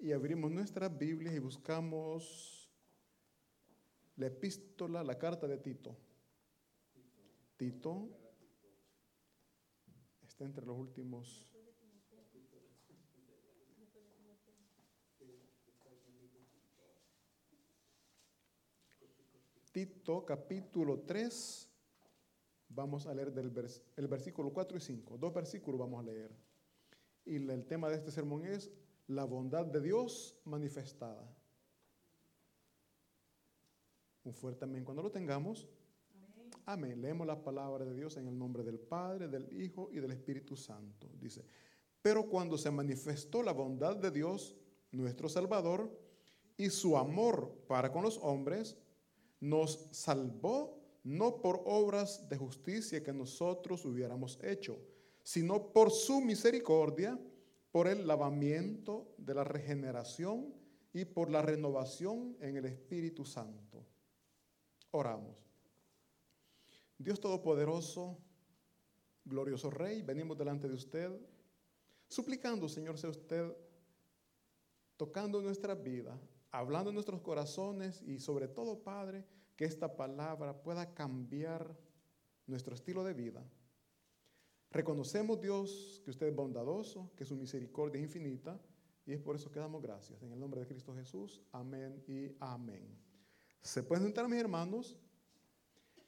y abrimos nuestras Biblias y buscamos la epístola, la carta de Tito. Tito está entre los últimos. Tito capítulo 3, vamos a leer del el versículo 4 y 5. Dos versículos vamos a leer. Y el tema de este sermón es la bondad de Dios manifestada. Un fuerte amén cuando lo tengamos. Amén. Leemos la palabra de Dios en el nombre del Padre, del Hijo y del Espíritu Santo. Dice, pero cuando se manifestó la bondad de Dios, nuestro Salvador, y su amor para con los hombres, nos salvó no por obras de justicia que nosotros hubiéramos hecho, sino por su misericordia, por el lavamiento de la regeneración y por la renovación en el Espíritu Santo. Oramos. Dios Todopoderoso, glorioso Rey, venimos delante de usted, suplicando, Señor, sea usted tocando nuestra vida, hablando en nuestros corazones y sobre todo, Padre, que esta palabra pueda cambiar nuestro estilo de vida Reconocemos, Dios, que usted es bondadoso, que su misericordia es infinita, y es por eso que damos gracias. En el nombre de Cristo Jesús, amén y amén. Se pueden sentar, mis hermanos,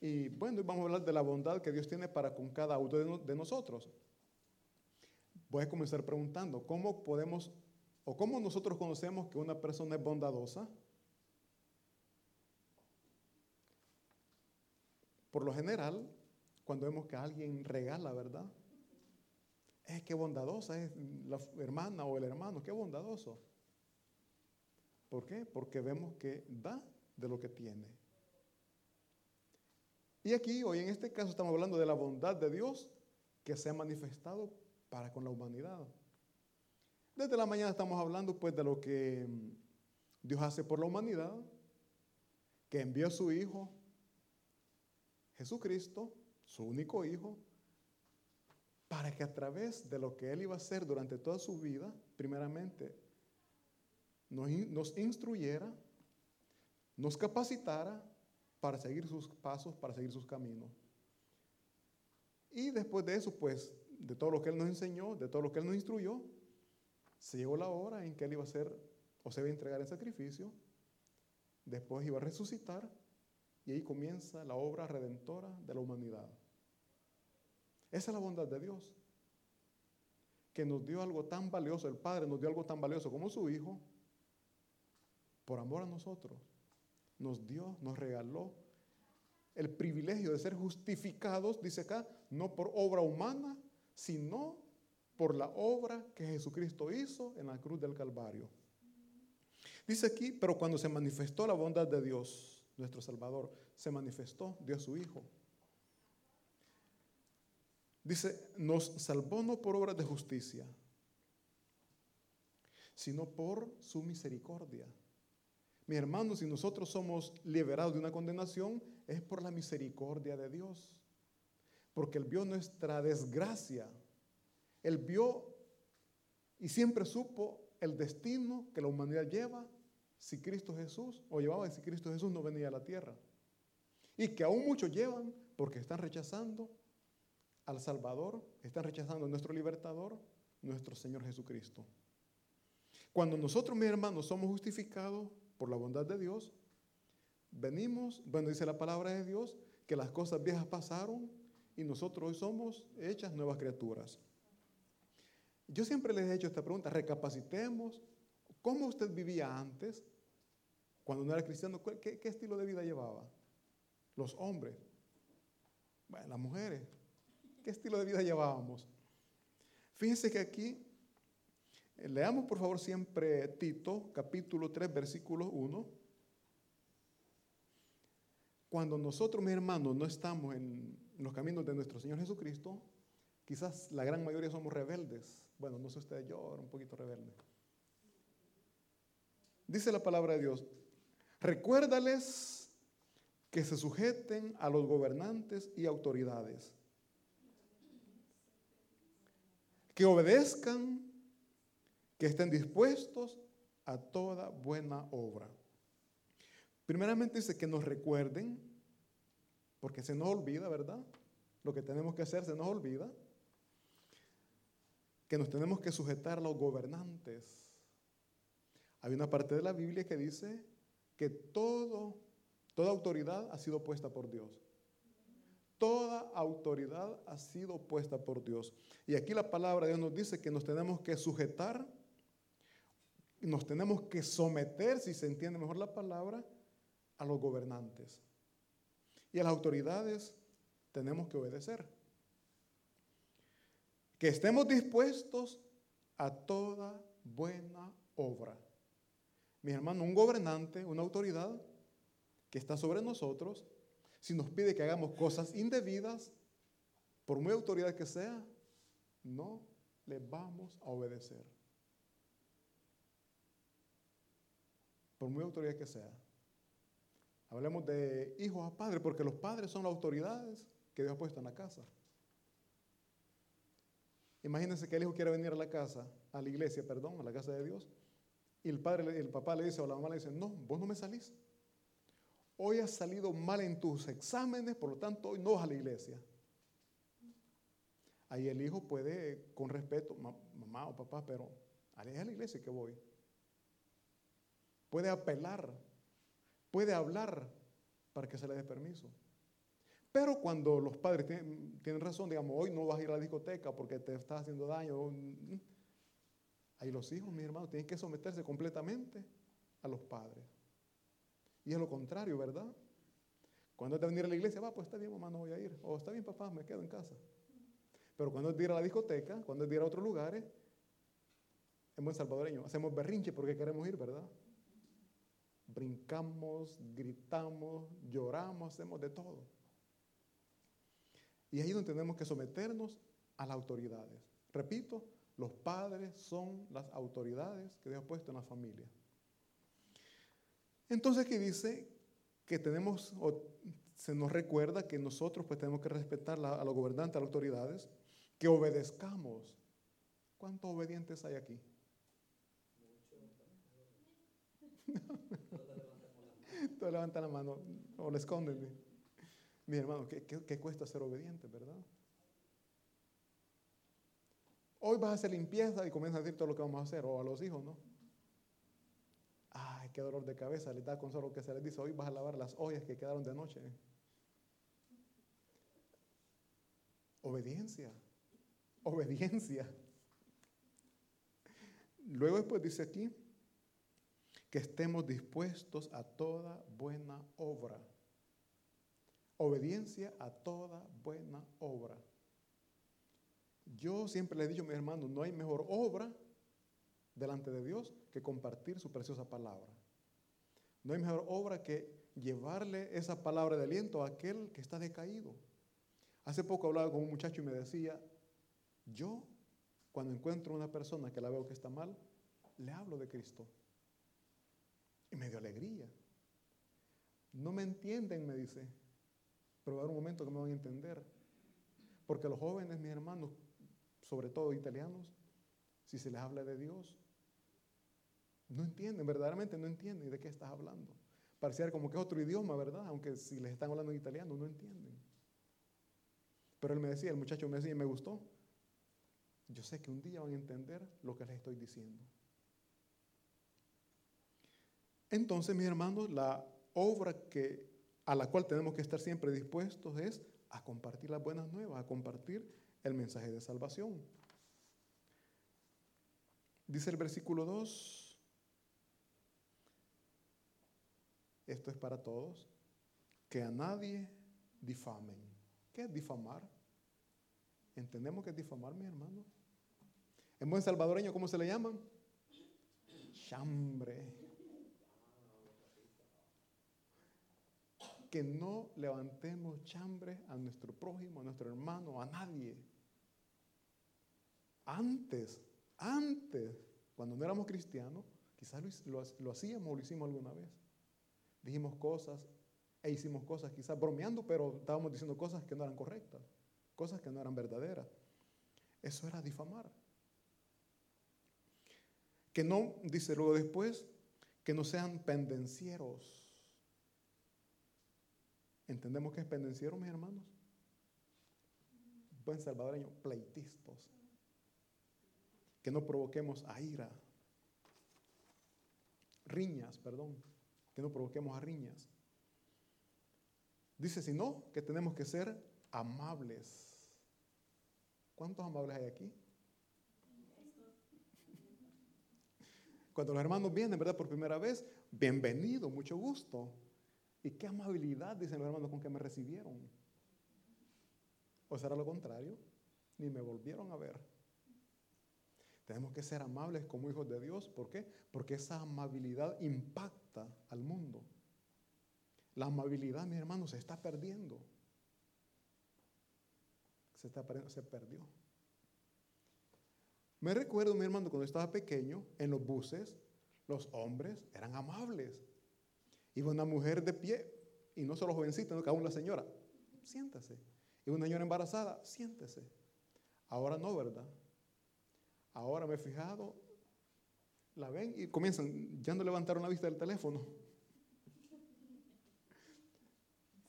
y bueno, vamos a hablar de la bondad que Dios tiene para con cada uno de nosotros. Voy a comenzar preguntando, ¿cómo podemos o cómo nosotros conocemos que una persona es bondadosa? Por lo general, cuando vemos que alguien regala, ¿verdad? Es que bondadosa es la hermana o el hermano, qué bondadoso. ¿Por qué? Porque vemos que da de lo que tiene. Y aquí, hoy en este caso, estamos hablando de la bondad de Dios que se ha manifestado para con la humanidad. Desde la mañana estamos hablando pues de lo que Dios hace por la humanidad, que envió a su Hijo, Jesucristo, su único hijo, para que a través de lo que él iba a hacer durante toda su vida, primeramente, nos, instruyera, nos capacitara para seguir sus pasos, para seguir sus caminos. Y después de eso, pues, de todo lo que Él nos enseñó, de todo lo que Él nos instruyó, se llegó la hora en que Él iba a hacer o se iba a entregar en sacrificio, después iba a resucitar y ahí comienza la obra redentora de la humanidad. Esa es la bondad de Dios. Que nos dio algo tan valioso, el Padre nos dio algo tan valioso como su Hijo, por amor a nosotros. Nos dio, nos regaló el privilegio de ser justificados, dice acá, no por obra humana, sino por la obra que Jesucristo hizo en la cruz del Calvario. Dice aquí, pero cuando se manifestó la bondad de Dios, nuestro Salvador, se manifestó, dio a su Hijo. Dice, nos salvó no por obras de justicia, sino por su misericordia. Mi hermano, si nosotros somos liberados de una condenación, es por la misericordia de Dios. Porque Él vio nuestra desgracia. Él vio y siempre supo el destino que la humanidad lleva si Cristo Jesús, o llevaba si Cristo Jesús no venía a la tierra. Y que aún muchos llevan porque están rechazando al Salvador, están rechazando a nuestro libertador, nuestro Señor Jesucristo. Cuando nosotros, mis hermanos, somos justificados por la bondad de Dios, venimos, bueno, dice la palabra de Dios, que las cosas viejas pasaron y nosotros hoy somos hechas nuevas criaturas. Yo siempre les he hecho esta pregunta, recapacitemos, ¿cómo usted vivía antes, cuando no era cristiano? ¿Qué, qué estilo de vida llevaba? Los hombres, bueno, las mujeres, ¿Qué estilo de vida llevábamos? Fíjense que aquí, eh, leamos por favor siempre Tito, capítulo 3, versículo 1. Cuando nosotros, mis hermanos, no estamos en los caminos de nuestro Señor Jesucristo, quizás la gran mayoría somos rebeldes. Bueno, no sé ustedes, yo era un poquito rebelde. Dice la palabra de Dios, recuérdales que se sujeten a los gobernantes y autoridades que obedezcan, que estén dispuestos a toda buena obra. Primeramente dice que nos recuerden, porque se nos olvida, ¿verdad? Lo que tenemos que hacer se nos olvida. Que nos tenemos que sujetar a los gobernantes. Hay una parte de la Biblia que dice que toda autoridad ha sido puesta por Dios. Toda autoridad ha sido puesta por Dios. Y aquí la palabra de Dios nos dice que nos tenemos que sujetar, nos tenemos que someter, si se entiende mejor la palabra, a los gobernantes. Y a las autoridades tenemos que obedecer. Que estemos dispuestos a toda buena obra. Mi hermano, un gobernante, una autoridad que está sobre nosotros, si nos pide que hagamos cosas indebidas, por muy autoridad que sea, no le vamos a obedecer. Por muy autoridad que sea. Hablemos de hijos a padres, porque los padres son las autoridades que Dios ha puesto en la casa. Imagínense que el hijo quiere venir a la casa, a la iglesia, perdón, a la casa de Dios, y el padre, el papá le dice o la mamá le dice, no, vos no me salís. Hoy has salido mal en tus exámenes, por lo tanto hoy no vas a la iglesia. Ahí el hijo puede, con respeto, mamá o papá, pero a la iglesia que voy. Puede apelar puede hablar para que se le dé permiso. Pero cuando los padres tienen, razón, digamos, hoy no vas a ir a la discoteca porque te estás haciendo daño, mm, ahí los hijos, mis hermanos, tienen que someterse completamente a los padres. Y es lo contrario, ¿verdad? Cuando es de venir a la iglesia, va, pues está bien, mamá, no voy a ir. O está bien, papá, me quedo en casa. Pero cuando es de ir a la discoteca, cuando es de ir a otros lugares, en buen salvadoreño, hacemos berrinche porque queremos ir, ¿verdad? brincamos, gritamos, lloramos, hacemos de todo. Y ahí es donde tenemos que someternos a las autoridades. Repito, los padres son las autoridades que Dios ha puesto en la familia. Entonces aquí dice que tenemos, o se nos recuerda que nosotros pues tenemos que respetar a los gobernantes, a las autoridades, que obedezcamos. ¿Cuántos obedientes hay aquí? Todos levantan la mano o le esconden. Mi hermano, ¿qué, cuesta ser obediente, verdad? Hoy vas a hacer limpieza y comienza a decir todo lo que vamos a hacer, o a los hijos, ¿no? Ay, qué dolor de cabeza, les da con solo que se les dice, hoy vas a lavar las ollas que quedaron de noche. Obediencia, obediencia. Luego después dice aquí, que estemos dispuestos a toda buena obra. Obediencia a toda buena obra. Yo siempre le he dicho a mis hermanos, no hay mejor obra delante de Dios que compartir su preciosa palabra. No hay mejor obra que llevarle esa palabra de aliento a aquel que está decaído. Hace poco hablaba con un muchacho y me decía, yo cuando encuentro una persona que la veo que está mal, le hablo de Cristo. Y me dio alegría. No me entienden, me dice, pero va a haber un momento que me van a entender. Porque los jóvenes, mis hermanos, sobre todo italianos, si se les habla de Dios, no entienden, verdaderamente no entienden de qué estás hablando. Pareciera como que es otro idioma, ¿verdad? Aunque si les están hablando en italiano, no entienden. Pero él me decía, el muchacho me decía, me gustó. Yo sé que un día van a entender lo que les estoy diciendo. Entonces, mis hermanos, la obra que, a la cual tenemos que estar siempre dispuestos es a compartir las buenas nuevas, a compartir el mensaje de salvación. Dice el versículo 2, esto es para todos, que a nadie difamen. ¿Qué es difamar? ¿Entendemos que es difamar, mis hermanos? En buen salvadoreño, ¿cómo se le llaman? Chambre. que no levantemos chambre a nuestro prójimo, a nuestro hermano, a nadie. Antes, antes, cuando no éramos cristianos, quizás lo, lo, hacíamos o lo hicimos alguna vez. Dijimos cosas e hicimos cosas quizás bromeando, pero estábamos diciendo cosas que no eran correctas, cosas que no eran verdaderas. Eso era difamar. Que no, dice luego después, que no sean pendencieros. ¿Entendemos qué es pendenciero, mis hermanos? Buen salvadoreño, pleitistas. Que no provoquemos a ira. Riñas, perdón. Que no provoquemos a riñas. Dice, si no, que tenemos que ser amables. ¿Cuántos amables hay aquí? Cuando los hermanos vienen, ¿verdad? Por primera vez, bienvenido, mucho gusto. Y qué amabilidad, dicen los hermanos, con que me recibieron. ¿O será lo contrario? Ni me volvieron a ver. Tenemos que ser amables como hijos de Dios. ¿Por qué? Porque esa amabilidad impacta al mundo. La amabilidad, mis hermanos, se está perdiendo. Se, está, se perdió. Me recuerdo, mi hermano, cuando estaba pequeño, en los buses, los hombres eran amables. Iba una mujer de pie, y no solo jovencita, sino que aún la señora, siéntese. Y una señora embarazada, siéntese. Ahora no, ¿verdad? Ahora me he fijado, la ven y comienzan, ya no levantaron la vista del teléfono.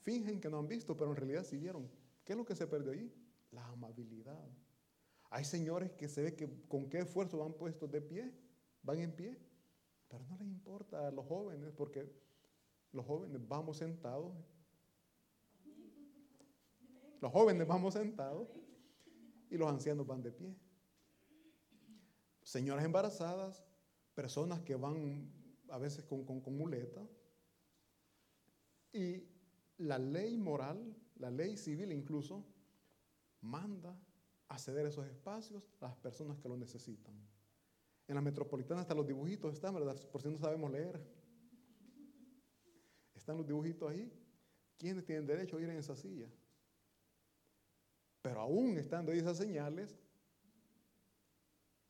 Fingen que no han visto, pero en realidad sí vieron. ¿Qué es lo que se perdió allí? La amabilidad. Hay señores que se ve que con qué esfuerzo van puestos de pie, van en pie, pero no les importa a los jóvenes porque los jóvenes vamos sentados. Los jóvenes vamos sentados y los ancianos van de pie. Señoras embarazadas, personas que van a veces con, con. Y la ley moral, la ley civil incluso, manda a esos espacios a las personas que lo necesitan. En la metropolitana hasta los dibujitos están, ¿verdad? Por si no sabemos leer. Están los dibujitos ahí. ¿Quiénes tienen derecho a ir en esa silla? Pero aún estando ahí esas señales,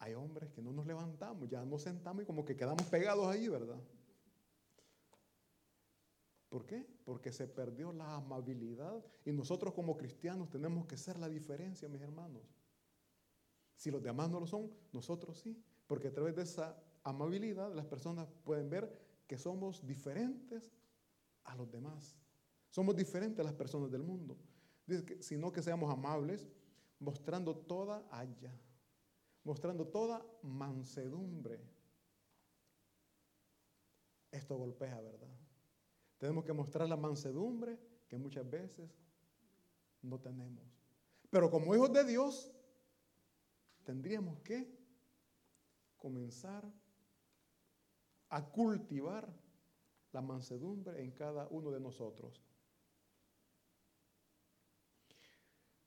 hay hombres que no nos levantamos, ya nos sentamos y como que quedamos pegados ahí, ¿verdad? ¿Por qué? Porque se perdió la amabilidad y nosotros como cristianos tenemos que ser la diferencia, mis hermanos. Si los demás no lo son, nosotros sí, porque a través de esa amabilidad las personas pueden ver que somos diferentes a los demás. Somos diferentes a las personas del mundo. Dice que, sino que seamos amables, mostrando toda haya, mostrando toda mansedumbre. Esto golpea, ¿verdad? Tenemos que mostrar la mansedumbre que muchas veces no tenemos. Pero como hijos de Dios, tendríamos que comenzar a cultivar la mansedumbre en cada uno de nosotros.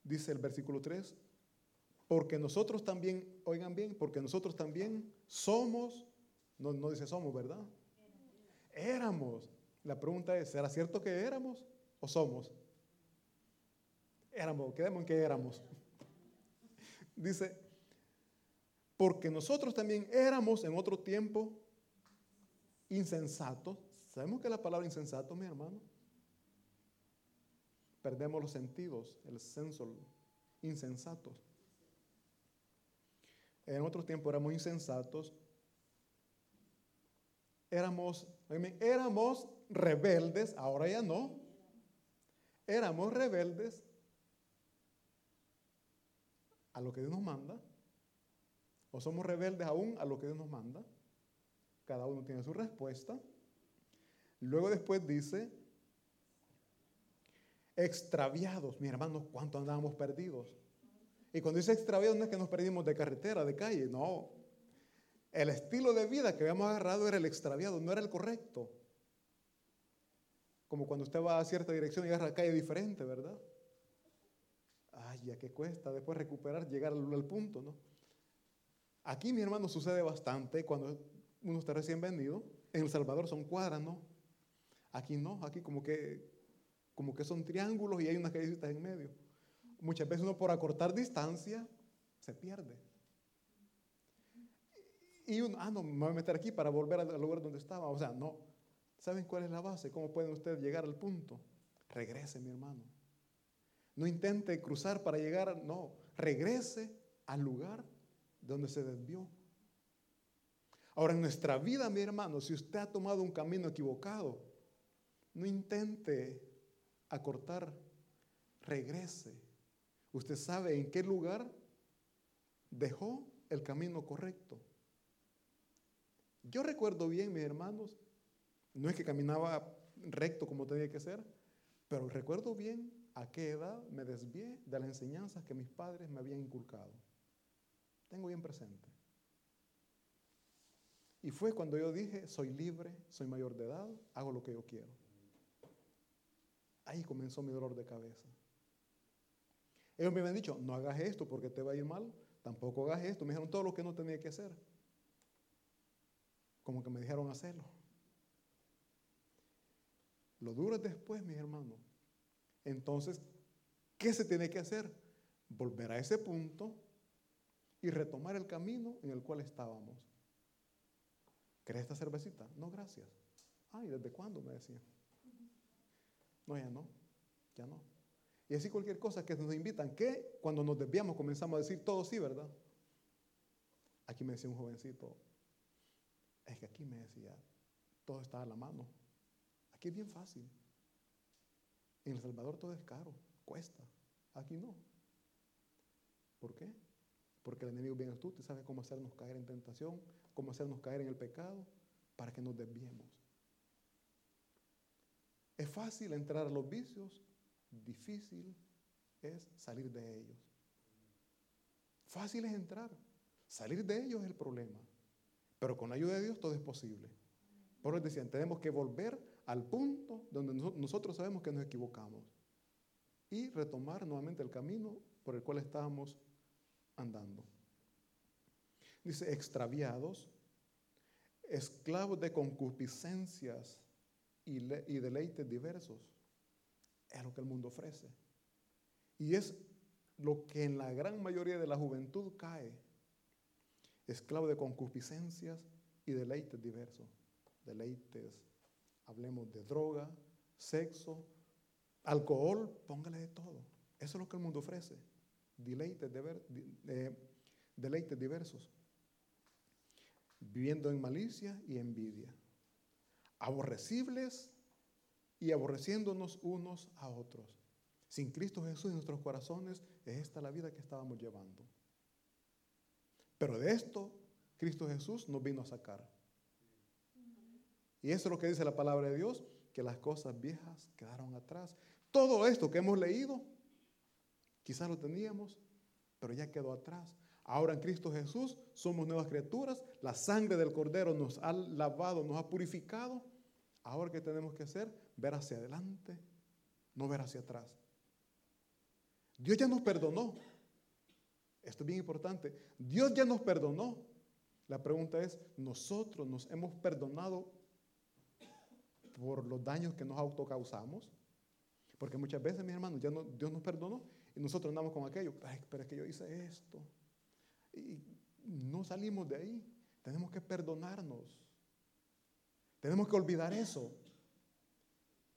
Dice el versículo 3, porque nosotros también, oigan bien, porque nosotros también somos, no, dice somos, ¿verdad? Éramos. La pregunta es, ¿será cierto que éramos o somos? Éramos, quedemos en que éramos. Dice, porque nosotros también éramos en otro tiempo insensatos. ¿Sabemos que la palabra insensato, mi hermano? Perdemos los sentidos, el senso, insensatos. En otro tiempo éramos insensatos. Éramos, éramos rebeldes, ahora ya no. Éramos rebeldes a lo que Dios nos manda. O somos rebeldes aún a lo que Dios nos manda. Cada uno tiene su respuesta. Luego después dice, extraviados. Mi hermanos, ¿cuánto andábamos perdidos? Y cuando dice extraviados no es que nos perdimos de carretera, de calle, no. El estilo de vida que habíamos agarrado era el extraviado, no era el correcto. Como cuando usted va a cierta dirección y agarra calle diferente, ¿verdad? Ay, ya que cuesta después recuperar, llegar al, punto, ¿no? Aquí, mi hermano, sucede bastante cuando uno está recién vendido. En El Salvador son cuadras, ¿no? Aquí no, aquí como que, como que son triángulos y hay unas callecitas en medio. Muchas veces uno por acortar distancia se pierde. Y uno, ah, no, me voy a meter aquí para volver al lugar donde estaba. O sea, no, ¿Saben cuál es la base? ¿Cómo pueden ustedes llegar al punto? Regrese, mi hermano. No intente cruzar para llegar, no, regrese al lugar donde se desvió. Ahora, en nuestra vida, mi hermano, si usted ha tomado un camino equivocado, no intente acortar, regrese. Usted sabe en qué lugar dejó el camino correcto. Yo recuerdo bien, mis hermanos, no es que caminaba recto como tenía que ser, pero recuerdo bien a qué edad me desvié de las enseñanzas que mis padres me habían inculcado. Tengo bien presente. Y fue cuando yo dije, soy libre, soy mayor de edad, hago lo que yo quiero. Ahí comenzó mi dolor de cabeza. Ellos me habían dicho, no hagas esto porque te va a ir mal, tampoco hagas esto. Me dijeron todo lo que no tenía que hacer. Como que me dijeron hacerlo. Lo duro es después, mis hermanos. Entonces, ¿qué se tiene que hacer? Volver a ese punto y retomar el camino en el cual estábamos. ¿Querés esta cervecita? No, gracias. Ay, ¿desde cuándo? Me decían. No, ya no, ya no. Y así cualquier cosa que nos invitan, que cuando nos desviamos comenzamos a decir todo sí, ¿verdad? Aquí me decía un jovencito, es que aquí me decía, todo está a la mano. Aquí es bien fácil. En El Salvador todo es caro, cuesta. Aquí no. ¿Por qué? Porque el enemigo viene tú, y sabe cómo hacernos caer en tentación, cómo hacernos caer en el pecado, para que nos desviemos. Es fácil entrar a los vicios, difícil es salir de ellos. Fácil es entrar, salir de ellos es el problema. Pero con la ayuda de Dios todo es posible. Por eso decían, tenemos que volver al punto donde nosotros sabemos que nos equivocamos y retomar nuevamente el camino por el cual estábamos andando. Dice, extraviados, esclavos de concupiscencias y, y deleites diversos. Es lo que el mundo ofrece. Y es lo que en la gran mayoría de la juventud cae. Esclavo de concupiscencias y deleites diversos. Deleites, hablemos de droga, sexo, alcohol, póngale de todo. Eso es lo que el mundo ofrece. Deleites, deleites diversos. Viviendo en malicia y envidia. Aborrecibles y aborreciéndonos unos a otros. Sin Cristo Jesús en nuestros corazones, es esta la vida que estábamos llevando. Pero de esto, Cristo Jesús nos vino a sacar. Y eso es lo que dice la palabra de Dios, que las cosas viejas quedaron atrás. Todo esto que hemos leído, quizás lo teníamos, pero ya quedó atrás. Ahora en Cristo Jesús somos nuevas criaturas, la sangre del Cordero nos ha lavado, nos ha purificado. Ahora que tenemos que hacer, ver hacia adelante, no ver hacia atrás. Dios ya nos perdonó. Esto es bien importante. Dios ya nos perdonó. La pregunta es, ¿nosotros nos hemos perdonado por los daños que nos autocausamos? Porque muchas veces, mis hermanos, ya no, Dios nos perdonó y nosotros andamos con aquello. Ay, pero es que yo hice esto. Y no salimos de ahí. Tenemos que perdonarnos. Tenemos que olvidar eso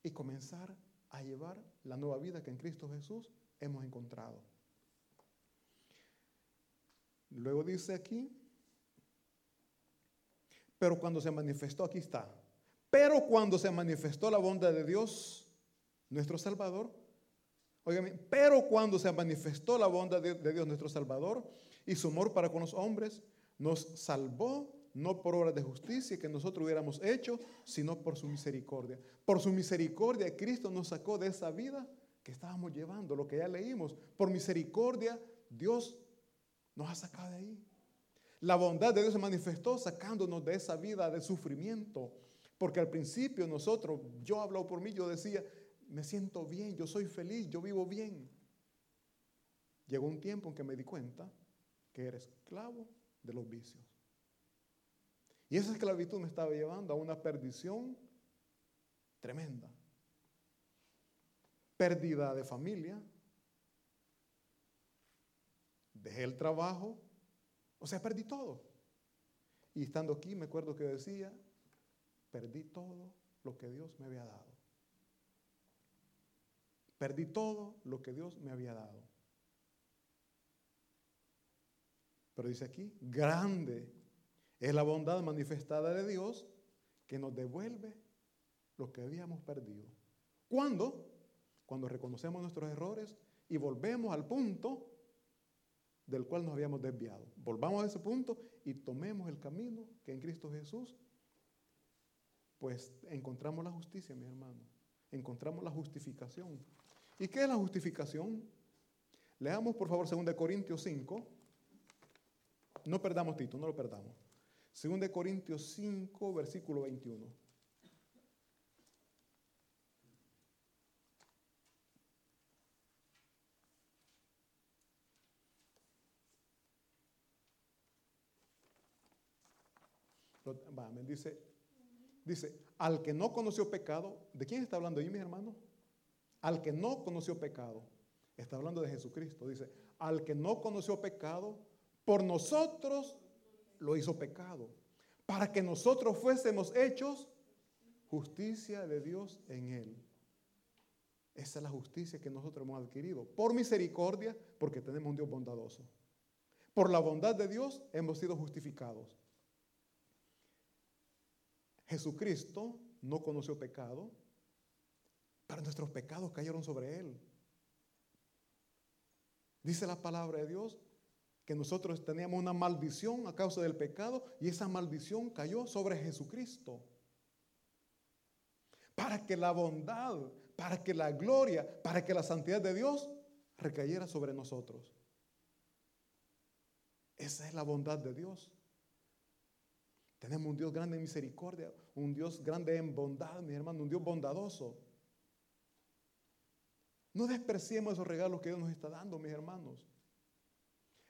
y comenzar a llevar la nueva vida que en Cristo Jesús hemos encontrado. Luego dice aquí, pero cuando se manifestó, aquí está, pero cuando se manifestó la bondad de Dios, nuestro Salvador, oigan, pero cuando se manifestó la bondad de, de Dios, nuestro Salvador, y su amor para con los hombres, nos salvó no por obras de justicia que nosotros hubiéramos hecho, sino por su misericordia. Por su misericordia Cristo nos sacó de esa vida que estábamos llevando, lo que ya leímos. Por misericordia Dios nos ha sacado de ahí. La bondad de Dios se manifestó sacándonos de esa vida de sufrimiento. Porque al principio nosotros, yo hablo por mí, yo decía, me siento bien, yo soy feliz, yo vivo bien. Llegó un tiempo en que me di cuenta que era esclavo de los vicios. Y esa esclavitud me estaba llevando a una perdición tremenda. Pérdida de familia. Dejé el trabajo. O sea, perdí todo. Y estando aquí me acuerdo que decía, perdí todo lo que Dios me había dado. Perdí todo lo que Dios me había dado. Pero dice aquí, grande Es la bondad manifestada de Dios que nos devuelve lo que habíamos perdido. ¿Cuándo? Cuando reconocemos nuestros errores y volvemos al punto del cual nos habíamos desviado. Volvamos a ese punto y tomemos el camino que en Cristo Jesús, pues encontramos la justicia, mi hermano. Encontramos la justificación. ¿Y qué es la justificación? Leamos por favor 2 Corintios 5. No perdamos Tito, no lo perdamos. 2 Corintios 5, versículo 21. dice, dice, al que no conoció pecado, ¿de quién está hablando ahí, mi hermano? Al que no conoció pecado, está hablando de Jesucristo. Dice, al que no conoció pecado, por nosotros lo hizo pecado, para que nosotros fuésemos hechos justicia de Dios en él. Esa es la justicia que nosotros hemos adquirido. Por misericordia, porque tenemos un Dios bondadoso. Por la bondad de Dios hemos sido justificados. Jesucristo no conoció pecado, pero nuestros pecados cayeron sobre él. Dice la palabra de Dios que nosotros teníamos una maldición a causa del pecado y esa maldición cayó sobre Jesucristo. Para que la bondad, para que la gloria, para que la santidad de Dios recayera sobre nosotros. Esa es la bondad de Dios. Tenemos un Dios grande en misericordia, un Dios grande en bondad, mi hermano, un Dios bondadoso. No despreciemos esos regalos que Dios nos está dando, mis hermanos.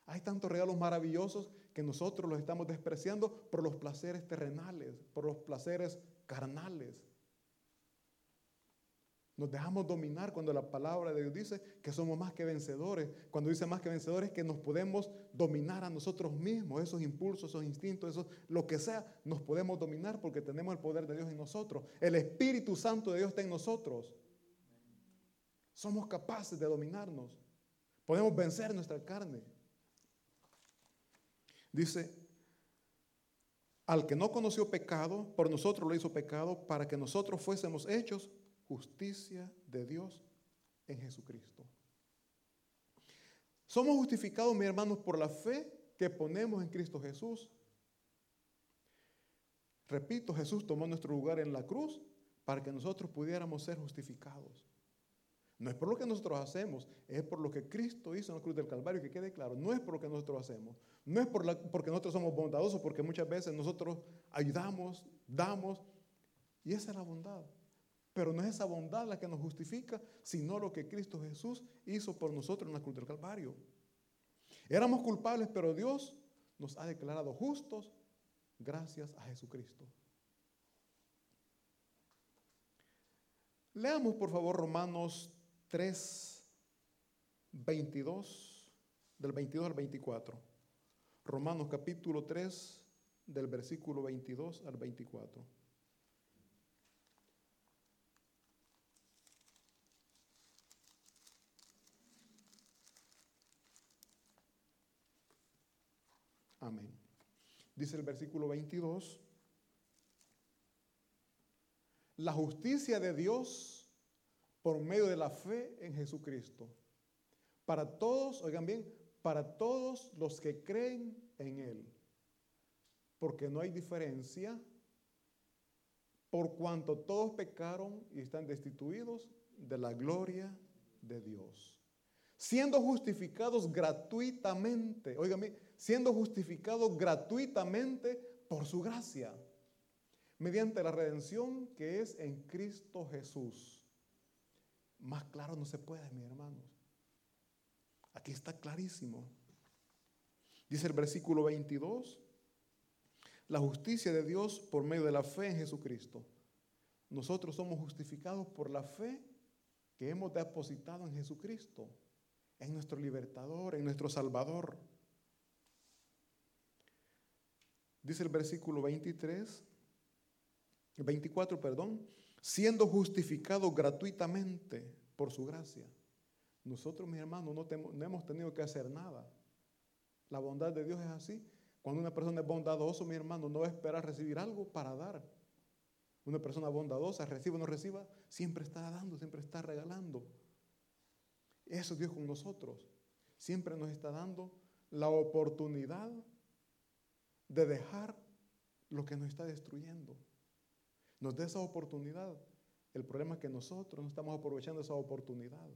Hay tantos regalos maravillosos que nosotros los estamos despreciando por los placeres terrenales, por los placeres carnales. Nos dejamos dominar cuando la palabra de Dios dice que somos más que vencedores. Cuando dice más que vencedores, que nos podemos dominar a nosotros mismos, esos impulsos, esos instintos, eso, lo que sea, nos podemos dominar porque tenemos el poder de Dios en nosotros. El Espíritu Santo de Dios está en nosotros. Somos capaces de dominarnos. Podemos vencer nuestra carne. Dice, al que no conoció pecado, por nosotros lo hizo pecado, para que nosotros fuésemos hechos justicia de Dios en Jesucristo. Somos justificados, mis hermanos, por la fe que ponemos en Cristo Jesús. Repito, Jesús tomó nuestro lugar en la cruz para que nosotros pudiéramos ser justificados. No es por lo que nosotros hacemos, es por lo que Cristo hizo en la cruz del Calvario, que quede claro, no es por lo que nosotros hacemos, no es por porque nosotros somos bondadosos, porque muchas veces nosotros ayudamos, damos, y esa es la bondad. Pero no es esa bondad la que nos justifica, sino lo que Cristo Jesús hizo por nosotros en la cruz del Calvario. Éramos culpables, pero Dios nos ha declarado justos gracias a Jesucristo. Leamos por favor Romanos 3, 22, del 22 al 24. Romanos capítulo 3, del versículo 22 al 24. Amén. Dice el versículo 22, la justicia de Dios por medio de la fe en Jesucristo. Para todos, oigan bien, para todos los que creen en Él. Porque no hay diferencia, por cuanto todos pecaron y están destituidos de la gloria de Dios. Siendo justificados gratuitamente, oigan siendo justificados gratuitamente por su gracia, mediante la redención que es en Cristo Jesús. Más claro no se puede, mis hermanos. Aquí está clarísimo. Dice el versículo 22, la justicia de Dios por medio de la fe en Jesucristo. Nosotros somos justificados por la fe que hemos depositado en Jesucristo, en nuestro libertador, en nuestro salvador. Dice el versículo 23, 24, perdón, siendo justificado gratuitamente por su gracia. Nosotros, mis hermanos, no, no hemos tenido que hacer nada. La bondad de Dios es así. Cuando una persona es bondadoso, mi hermano, no va a esperar recibir algo para dar. Una persona bondadosa, reciba o no reciba, siempre está dando, siempre está regalando. Eso es Dios con nosotros. Siempre nos está dando la oportunidad de dejar lo que nos está destruyendo. Nos da esa oportunidad. El problema es que nosotros no estamos aprovechando esa oportunidad.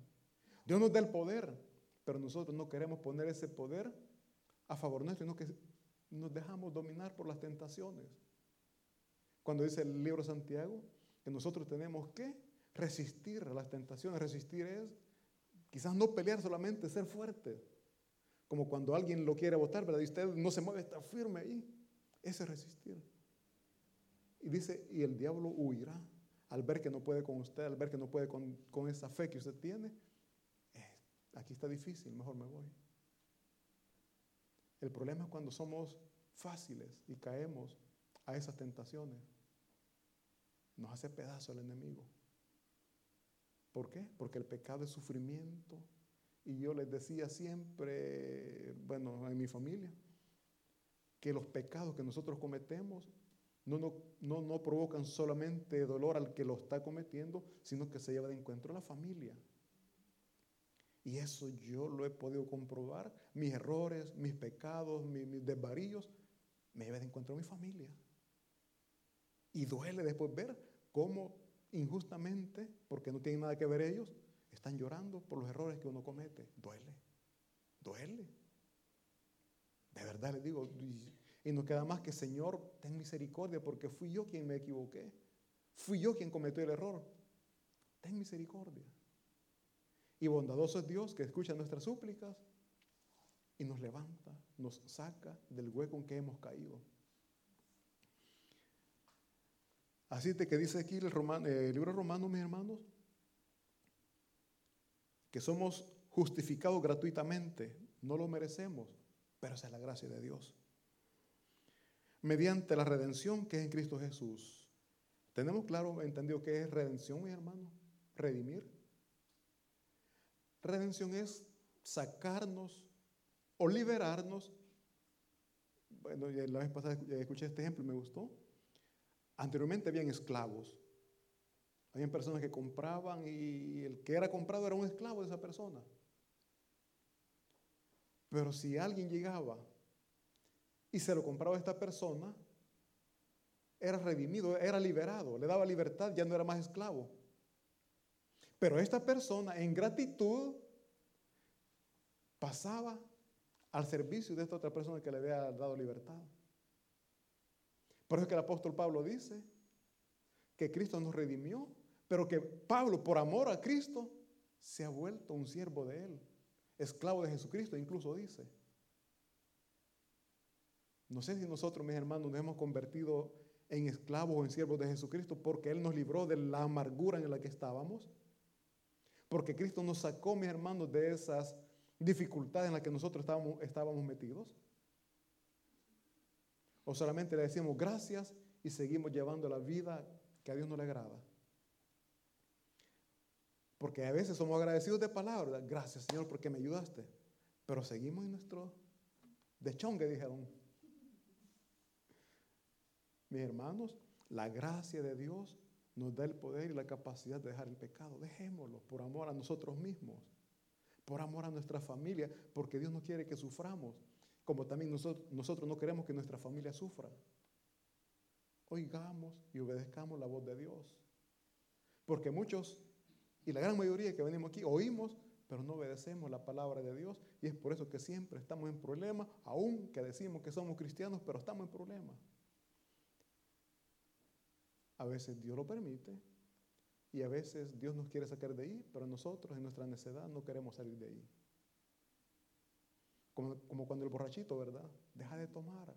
Dios nos da el poder, pero nosotros no queremos poner ese poder a favor nuestro, sino que nos dejamos dominar por las tentaciones. Cuando dice el libro de Santiago que nosotros tenemos que resistir a las tentaciones, resistir es quizás no pelear solamente, ser fuerte. Como cuando alguien lo quiere votar, ¿verdad? Y usted no se mueve, está firme ahí. Ese es resistir. Y dice, y el diablo huirá al ver que no puede con usted, al ver que no puede con, esa fe que usted tiene. Eh, aquí está difícil, mejor me voy. El problema es cuando somos fáciles y caemos a esas tentaciones. Nos hace pedazo el enemigo. ¿Por qué? Porque el pecado es sufrimiento. Y yo les decía siempre, bueno, en mi familia, que los pecados que nosotros cometemos no, no, no, provocan solamente dolor al que lo está cometiendo, sino que se lleva de encuentro a la familia. Y eso yo lo he podido comprobar. Mis errores, mis pecados, mis, desvaríos, me llevan de encuentro a mi familia. Y duele después ver cómo injustamente, porque no tienen nada que ver ellos, están llorando por los errores que uno comete. Duele, duele. De verdad les digo, y no queda más que Señor, ten misericordia, porque fui yo quien me equivoqué. Fui yo quien cometió el error. Ten misericordia. Y bondadoso es Dios que escucha nuestras súplicas y nos levanta, nos saca del hueco en que hemos caído. Así de que dice aquí el, el libro romano, mis hermanos, que somos justificados gratuitamente, no lo merecemos, pero esa es la gracia de Dios. Mediante la redención que es en Cristo Jesús. ¿Tenemos claro, entendido qué es redención, mis hermanos? Redimir. Redención es sacarnos o liberarnos. Bueno, la vez pasada escuché este ejemplo y me gustó. Anteriormente habían esclavos. Habían personas que compraban y el que era comprado era un esclavo de esa persona. Pero si alguien llegaba y se lo compraba a esta persona, era redimido, era liberado, le daba libertad, ya no era más esclavo. Pero esta persona en gratitud pasaba al servicio de esta otra persona que le había dado libertad. Por eso es que el apóstol Pablo dice que Cristo nos redimió, pero que Pablo, por amor a Cristo, se ha vuelto un siervo de él, esclavo de Jesucristo, incluso dice. No sé si nosotros, mis hermanos, nos hemos convertido en esclavos o en siervos de Jesucristo porque Él nos libró de la amargura en la que estábamos. Porque Cristo nos sacó, mis hermanos, de esas dificultades en las que nosotros estábamos, estábamos metidos. O solamente le decimos gracias y seguimos llevando la vida que a Dios no le agrada. Porque a veces somos agradecidos de palabras. Gracias, Señor, porque me ayudaste. Pero seguimos en nuestro de chongue, dijeron. Mis hermanos, la gracia de Dios nos da el poder y la capacidad de dejar el pecado. Dejémoslo por amor a nosotros mismos, por amor a nuestra familia, porque Dios no quiere que suframos, como también nosotros, no queremos que nuestra familia sufra. Oigamos y obedezcamos la voz de Dios. Porque muchos, y la gran mayoría que venimos aquí, oímos, pero no obedecemos la palabra de Dios. Y es por eso que siempre estamos en problemas, aun que decimos que somos cristianos, pero estamos en problemas. A veces Dios lo permite y a veces Dios nos quiere sacar de ahí, pero nosotros en nuestra necedad no queremos salir de ahí. Como, cuando el borrachito, ¿verdad? Deja de tomar.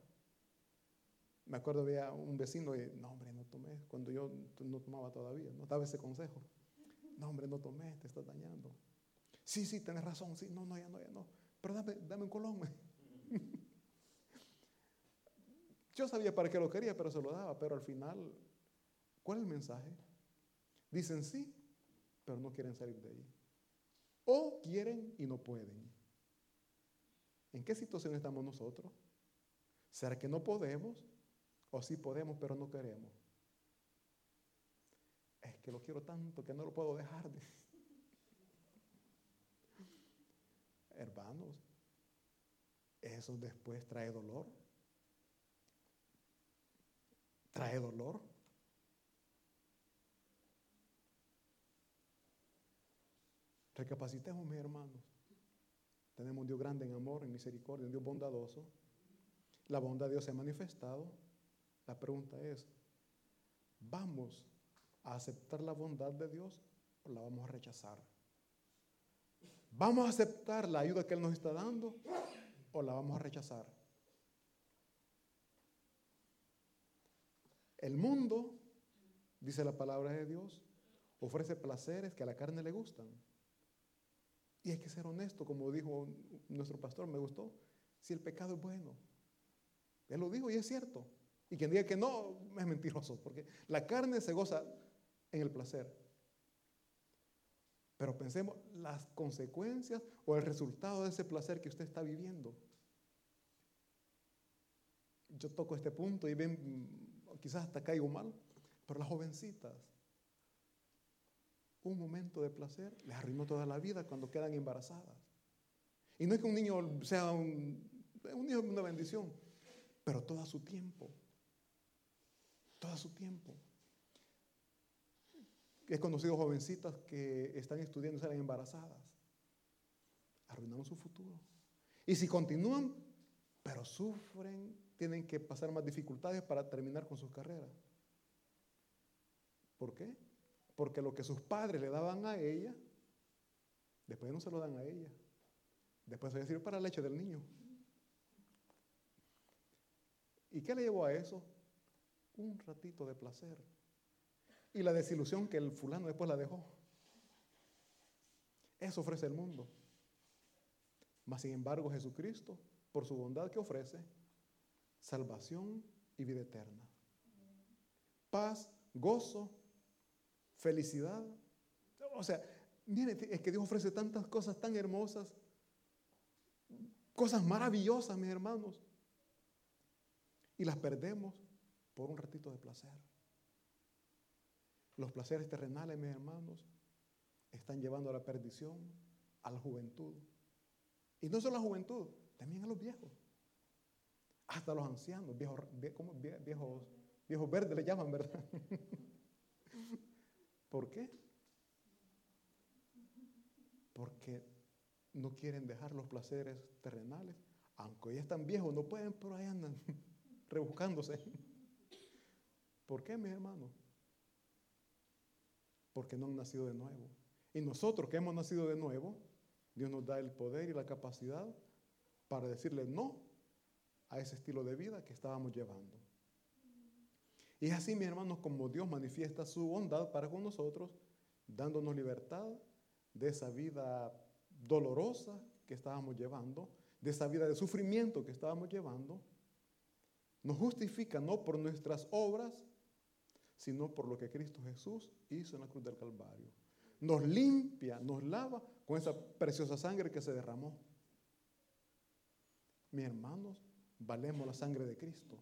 Me acuerdo había un vecino y, no hombre, no tomé, cuando yo no tomaba todavía, no daba ese consejo. No hombre, no tomé, te estás dañando. Sí, sí, tienes razón, sí, no, no, ya no, ya no. Pero dame, dame un colón. yo sabía para qué lo quería, pero se lo daba, pero al final ¿Cuál es el mensaje? Dicen sí, pero no quieren salir de ahí. O quieren y no pueden. ¿En qué situación estamos nosotros? ¿Será que no podemos? ¿O sí podemos, pero no queremos? Es que lo quiero tanto que no lo puedo dejar. Hermanos, eso después trae dolor. Trae dolor. Recapacitemos, mis hermanos. Tenemos un Dios grande en amor, en misericordia, un Dios bondadoso. La bondad de Dios se ha manifestado. La pregunta es, ¿vamos a aceptar la bondad de Dios o la vamos a rechazar? ¿Vamos a aceptar la ayuda que Él nos está dando o la vamos a rechazar? El mundo, dice la palabra de Dios, ofrece placeres que a la carne le gustan. Y hay que ser honesto, como dijo nuestro pastor, me gustó, si el pecado es bueno. Él lo dijo y es cierto. Y quien diga que no, es mentiroso, porque la carne se goza en el placer. Pero pensemos las consecuencias o el resultado de ese placer que usted está viviendo. Yo toco este punto y ven, quizás hasta caigo mal, pero las jovencitas, un momento de placer les arruinó toda la vida cuando quedan embarazadas. Y no es que un niño sea un, niño una bendición, pero todo su tiempo. Todo su tiempo. He conocido jovencitas que están estudiando y salen embarazadas. Arruinaron su futuro. Y si continúan, pero sufren, tienen que pasar más dificultades para terminar con sus carreras. ¿Por qué? Porque lo que sus padres le daban a ella, después no se lo dan a ella. Después se decir para la leche del niño. ¿Y qué le llevó a eso? Un ratito de placer y la desilusión que el fulano después la dejó. Eso ofrece el mundo. Mas sin embargo Jesucristo, por su bondad que ofrece, salvación y vida eterna. Paz, gozo, felicidad. O sea, miren, es que Dios ofrece tantas cosas tan hermosas, cosas maravillosas, mis hermanos, y las perdemos por un ratito de placer. Los placeres terrenales, mis hermanos, están llevando a la perdición a la juventud. Y no solo a la juventud, también a los viejos. Hasta los ancianos, viejos, ¿cómo? viejos, viejos verdes le llaman, ¿verdad? ¿Por qué? Porque no quieren dejar los placeres terrenales. Aunque ya están viejos, no pueden, pero ahí andan rebuscándose. ¿Por qué, mis hermanos? porque no han nacido de nuevo. Y nosotros que hemos nacido de nuevo, Dios nos da el poder y la capacidad para decirle no a ese estilo de vida que estábamos llevando. Y es así, mis hermanos, como Dios manifiesta su bondad para con nosotros, dándonos libertad de esa vida dolorosa que estábamos llevando, de esa vida de sufrimiento que estábamos llevando. Nos justifica no por nuestras obras, sino por lo que Cristo Jesús hizo en la cruz del Calvario. Nos limpia, nos lava con esa preciosa sangre que se derramó. Mis hermanos, valemos la sangre de Cristo.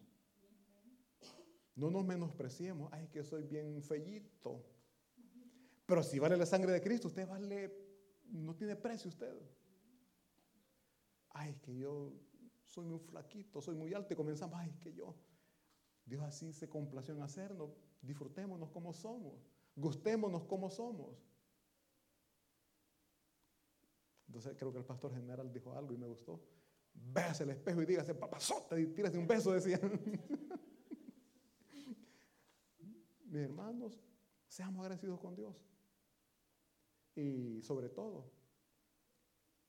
No nos menospreciemos. Ay, que soy bien fellito. Pero si vale la sangre de Cristo, usted vale, no tiene precio usted. Ay, que yo soy muy flaquito, soy muy alto y comenzamos, ay, que yo. Dios así se complació en hacernos. Disfrutémonos como somos. Gustémonos como somos. Entonces creo que el pastor general dijo algo y me gustó. Véase el espejo y dígase, papazote, y tírase un beso, decía. Mis hermanos, seamos agradecidos con Dios. Y sobre todo,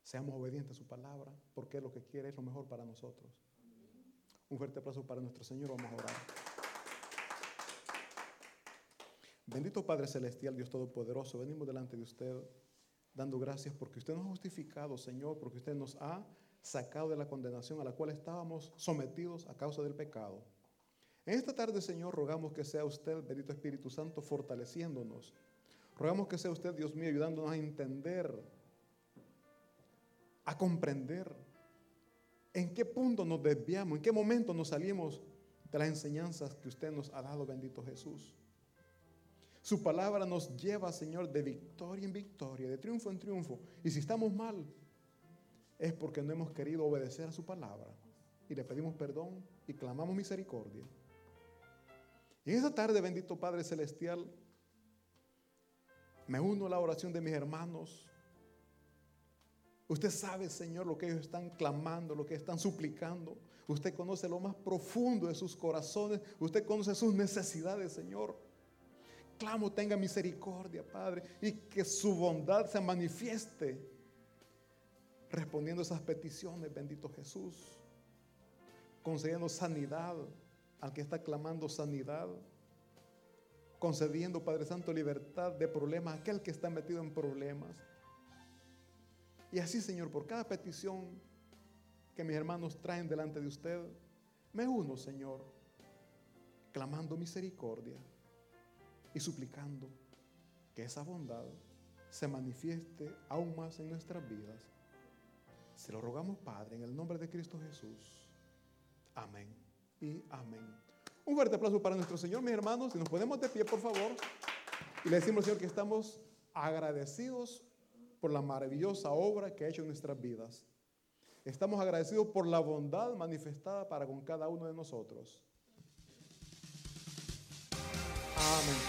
seamos obedientes a su palabra, porque lo que quiere es lo mejor para nosotros. Un fuerte aplauso para nuestro Señor. Vamos a orar. Bendito Padre Celestial, Dios Todopoderoso, venimos delante de usted dando gracias porque usted nos ha justificado, Señor, porque usted nos ha sacado de la condenación a la cual estábamos sometidos a causa del pecado. En esta tarde, Señor, rogamos que sea usted, bendito Espíritu Santo, fortaleciéndonos. Rogamos que sea usted, Dios mío, ayudándonos a entender, a comprender ¿En qué punto nos desviamos? ¿En qué momento nos salimos de las enseñanzas que usted nos ha dado, bendito Jesús? Su palabra nos lleva, Señor, de victoria en victoria, de triunfo en triunfo. Y si estamos mal, es porque no hemos querido obedecer a su palabra. Y le pedimos perdón y clamamos misericordia. Y en esa tarde, bendito Padre Celestial, me uno a la oración de mis hermanos. Usted sabe, Señor, lo que ellos están clamando, lo que están suplicando. Usted conoce lo más profundo de sus corazones. Usted conoce sus necesidades, Señor. Clamo, tenga misericordia, Padre, y que su bondad se manifieste respondiendo esas peticiones, bendito Jesús, concediendo sanidad al que está clamando sanidad, concediendo, Padre Santo, libertad de problemas aquel que está metido en problemas. Y así, Señor, por cada petición que mis hermanos traen delante de usted, me uno, Señor, clamando misericordia y suplicando que esa bondad se manifieste aún más en nuestras vidas. Se lo rogamos, Padre, en el nombre de Cristo Jesús. Amén y amén. Un fuerte aplauso para nuestro Señor, mis hermanos. Si nos ponemos de pie, por favor. Y le decimos, Señor, que estamos agradecidos por la maravillosa obra que ha hecho en nuestras vidas. Estamos agradecidos por la bondad manifestada para con cada uno de nosotros. Amén.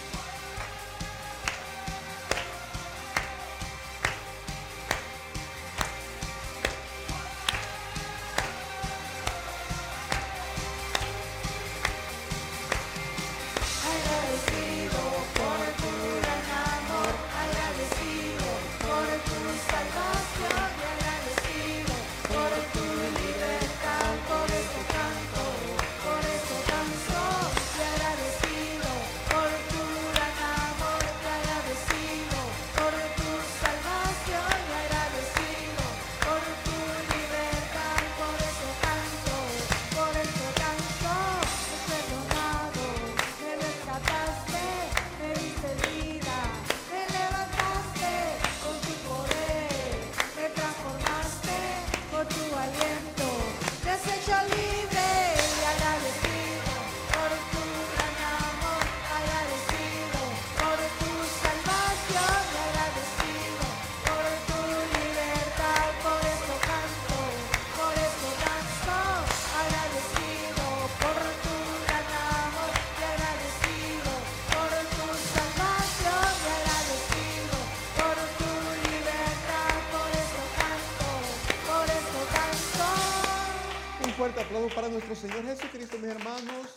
Nuestro Señor Jesucristo, mis hermanos.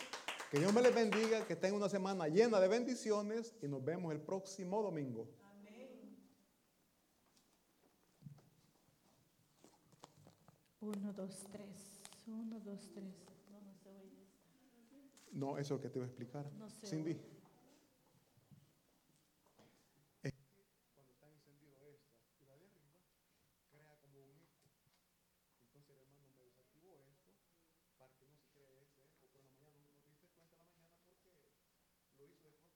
Que Dios me les bendiga, que tengan una semana llena de bendiciones y nos vemos el próximo domingo. Amén. Uno, dos, tres. Uno, dos, tres. No, eso es lo que te voy a explicar. Cindy.